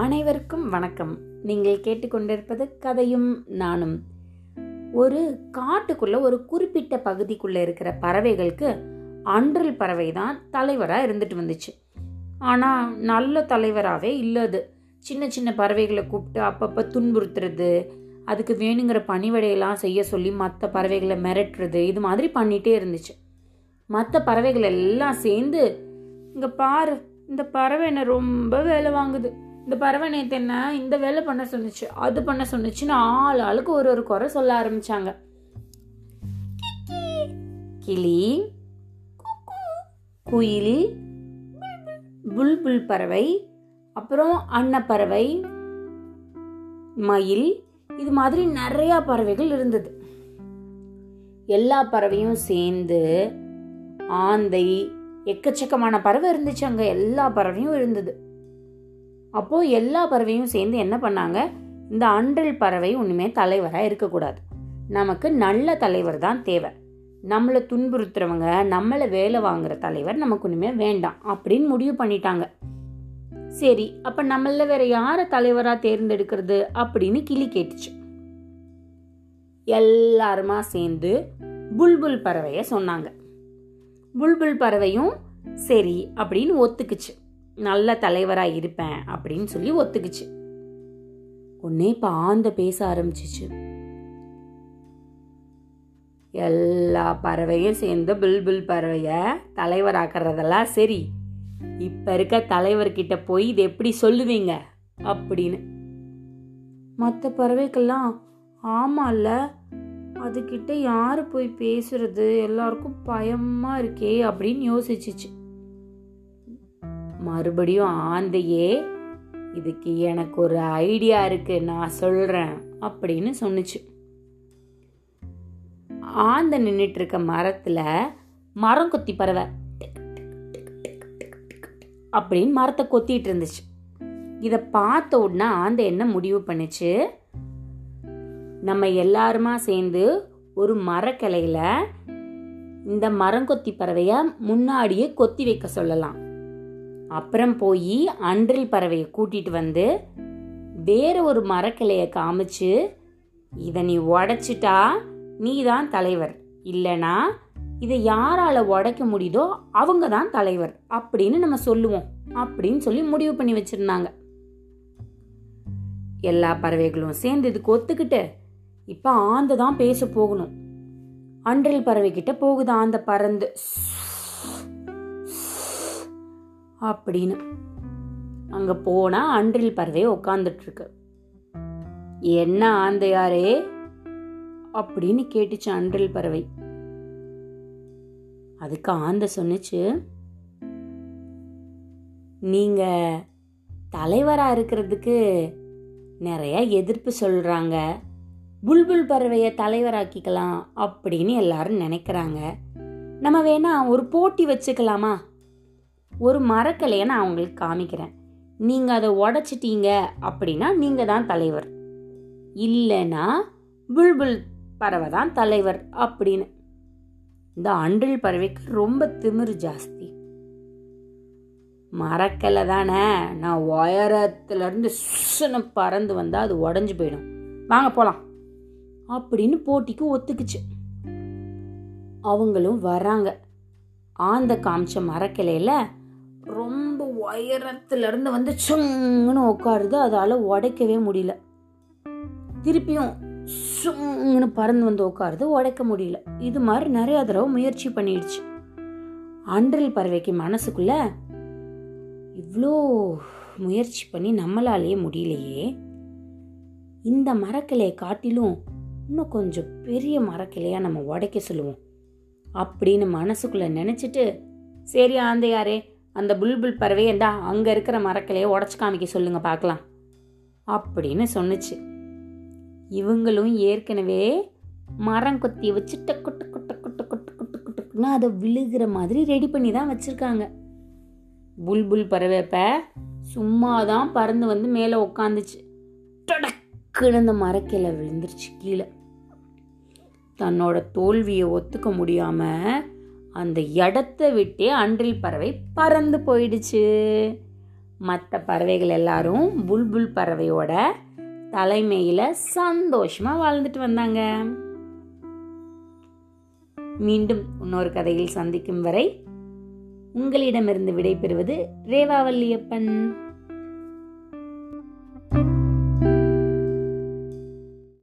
அனைவருக்கும் வணக்கம். நீங்கள் கேட்டுக்கொண்டிருப்பது கதையும் நானும். ஒரு காட்டுக்குள்ள ஒரு குறிப்பிட்ட பகுதிக்குள்ள இருக்கிற பறவைகளுக்கு அன்றல் பறவை தான் தலைவராக இருந்துட்டு வந்துச்சு. ஆனால் நல்ல தலைவராகவே இல்லை அது சின்ன சின்ன பறவைகளை கூப்பிட்டு அப்பப்போ துன்புறுத்துறது அதுக்கு வேணுங்கிற பணிவடையெல்லாம் செய்ய சொல்லி மற்ற பறவைகளை மிரட்டுறது இது மாதிரி பண்ணிகிட்டே இருந்துச்சு. மற்ற பறவைகள் எல்லாம் சேர்ந்து இங்கே பாரு இந்த பறவை என்ன ரொம்ப வேலை வாங்குது. இந்த பறவை நேற்று என்ன இந்த வேலை பண்ண சொன்னுச்சு அது பண்ண சொன்னுச்சுன்னு ஆள் ஆளுக்கு ஒரு ஒரு குறை சொல்ல ஆரம்பிச்சாங்க. கிளி குயில் புல்புல் பறவை அப்புறம் அன்னப்பறவை மயில் இது மாதிரி நிறைய பறவைகள் இருந்தது. எல்லா பறவையும் சேர்ந்து ஆந்தை எக்கச்சக்கமான பறவை இருந்துச்சு அங்க எல்லா பறவையும் இருந்தது. அப்போது எல்லா பறவையும் சேர்ந்து என்ன பண்ணாங்க? இந்த அன்றல் பறவை ஒன்றுமே தலைவராக இருக்கக்கூடாது. நமக்கு நல்ல தலைவர் தான் தேவை. நம்மளை துன்புறுத்துறவங்க நம்மளை வேலை வாங்குற தலைவர் நமக்கு ஒன்றுமே வேண்டாம் அப்படின்னு முடிவு பண்ணிட்டாங்க. சரி அப்ப நம்மள வேற யார தலைவரா தேர்ந்தெடுக்கிறது அப்படின்னு கிளி கேட்டுச்சு. எல்லாருமா சேர்ந்து புல்புல் பறவைய சொன்னாங்க. புல்புல் பறவையும் சரி அப்படின்னு ஒத்துக்குச்சு. நல்ல தலைவரா இருப்பேன் அப்படின்னு சொல்லி ஒத்துக்குச்சு. உடனே இப்ப ஆந்த பேச ஆரம்பிச்சிச்சு. எல்லா பறவையும் சேர்ந்து பில் பறவைய தலைவராக்கிறதெல்லாம் சரி. இப்ப இருக்க தலைவர்கிட்ட போய் இது எப்படி சொல்லுவீங்க? அப்படின்னு. மற்ற பறவைக்கெல்லாம் ஆமால்ல அதுகிட்ட யாரு போய் பேசுறது? எல்லாருக்கும் பயமா இருக்கே அப்படின்னு யோசிச்சிச்சு. மறுபடியும் ஆந்தையே இதுக்கு எனக்கு ஒரு ஐடியா இருக்கு நான் சொல்றேன் அப்படின்னு சொன்னுச்சு. ஆந்த நின்றுட்டு இருக்க மரத்துல மரம் கொத்தி பறவை. அப்படின்னு மரத்தை கொத்திட்டு இருந்துச்சு. இதை பார்த்த உடனே ஆந்த என்ன முடிவு பண்ணுச்சு? நம்ம எல்லாருமா சேர்ந்து ஒரு மரக்கிளையில இந்த மரங்கொத்தி பறவைய முன்னாடியே கொத்தி வைக்க சொல்லலாம். அப்புறம் போய் அன்றில் பறவையை கூட்டிட்டு வந்து வேற ஒரு மரக்கிளைய காமிச்சு இதை நீ உடைச்சிட்டா நீ தான் தலைவர். இல்லைனா இதை யாரால உடைக்க முடியுதோ அவங்க தான் தலைவர். அப்படின்னு நம்ம சொல்லுவோம். அப்படின்னு சொல்லி முடிவு பண்ணி வச்சிருந்தாங்க. எல்லா பறவைகளும் சேர்ந்து இதுக்கு ஒத்துக்கிட்டு இப்ப ஆந்த தான் பேச போகணும். அன்றில் பறவை கிட்ட போகுது ஆந்த பறந்து. அப்படின்னு. அங்க போனா அன்றில் பறவை உட்காந்துட்ருக்கு என்ன ஆந்தையாரே? அப்படின்னு கேட்டுச்சு அன்றில் பறவை. அதுக்கு ஆந்த சொன்னுச்சு நீங்க தலைவரா இருக்கிறதுக்கு நிறைய எதிர்ப்பு சொல்றாங்க. புல்புல் பறவைய தலைவராக்கிக்கலாம் அப்படின்னு எல்லாரும் நினைக்கிறாங்க. நம்ம வேணா ஒரு போட்டி வச்சுக்கலாமா? ஒரு மரக்கலையை நான் அவங்களுக்கு காமிக்கிறேன். நீங்க அதை உடைச்சிட்டீங்க அப்படின்னா நீங்க தான் தலைவர். இல்லைன்னா புல்புல் பறவை தான் தலைவர் அப்படின்னு. இந்த அன்றில் பறவைக்கு ரொம்ப திமிரு ஜாஸ்தி. மரக்கலை தானே. நான் உயரத்துலேருந்து இருந்து பறந்து வந்தால் அது உடஞ்சு போயிடும். வாங்க போகலாம் அப்படின்னு போட்டிக்கு ஒத்துக்குச்சு. அவங்களும் வராங்க. ஆந்த காமிச்ச மரக்கிளையில ரொம்ப உயரத்துலேருந்து வந்து சுங்குன்னு உட்காருது. அதால் உடைக்கவே முடியல. திருப்பியும் சுங்குன்னு பறந்து வந்து உட்காருது. உடைக்க முடியல. இது மாதிரி நிறைய தடவை முயற்சி பண்ணிடுச்சு. அன்றில் பறவைக்கு மனசுக்குள்ள இவ்வளோ முயற்சி பண்ணி நம்மளாலேயே முடியலையே. இந்த மரக்கிளையை காட்டிலும் இன்னும் கொஞ்சம் பெரிய மரக்கிளையாக நம்ம உடைக்க சொல்லுவோம். அப்படின்னு மனசுக்குள்ளே நினச்சிட்டு சரி ஆந்தையாரே அந்த புல்புல் பறவை என்றா அங்கே இருக்கிற மரக்கிளையை உடச்சு காமிக்க சொல்லுங்க பார்க்கலாம். அப்படின்னு சொன்னுச்சு. இவங்களும் ஏற்கனவே மரம் கொத்தி வச்சு டக்கு டக்கு டக்கு டக்கு டக்கு டக்கு டக்குன்னு அதை விழுகிற மாதிரி ரெடி பண்ணி தான் வச்சுருக்காங்க. புல்புல் பறவை இப்ப சும்மா தான் பறந்து வந்து மேலே உக்காந்துச்சு. டடக்குன்னு அந்த மரக்கிளை விழுந்துருச்சு கீழே. தன்னோட தோல்வியை ஒத்துக்க முடியாமல் அந்த இடத்த விட்டே அன்றில் பறவை பறந்து போயிடுச்சு. மற்ற பறவைகள் எல்லாரும் புல்புல் பறவையோட தலைமையில சந்தோஷமா வாழ்ந்துட்டு வந்தாங்க. மீண்டும் இன்னொரு கதையில் சந்திக்கும் வரை உங்களிடமிருந்து விடைபெறுவது ரேவாவல்லியப்பன்.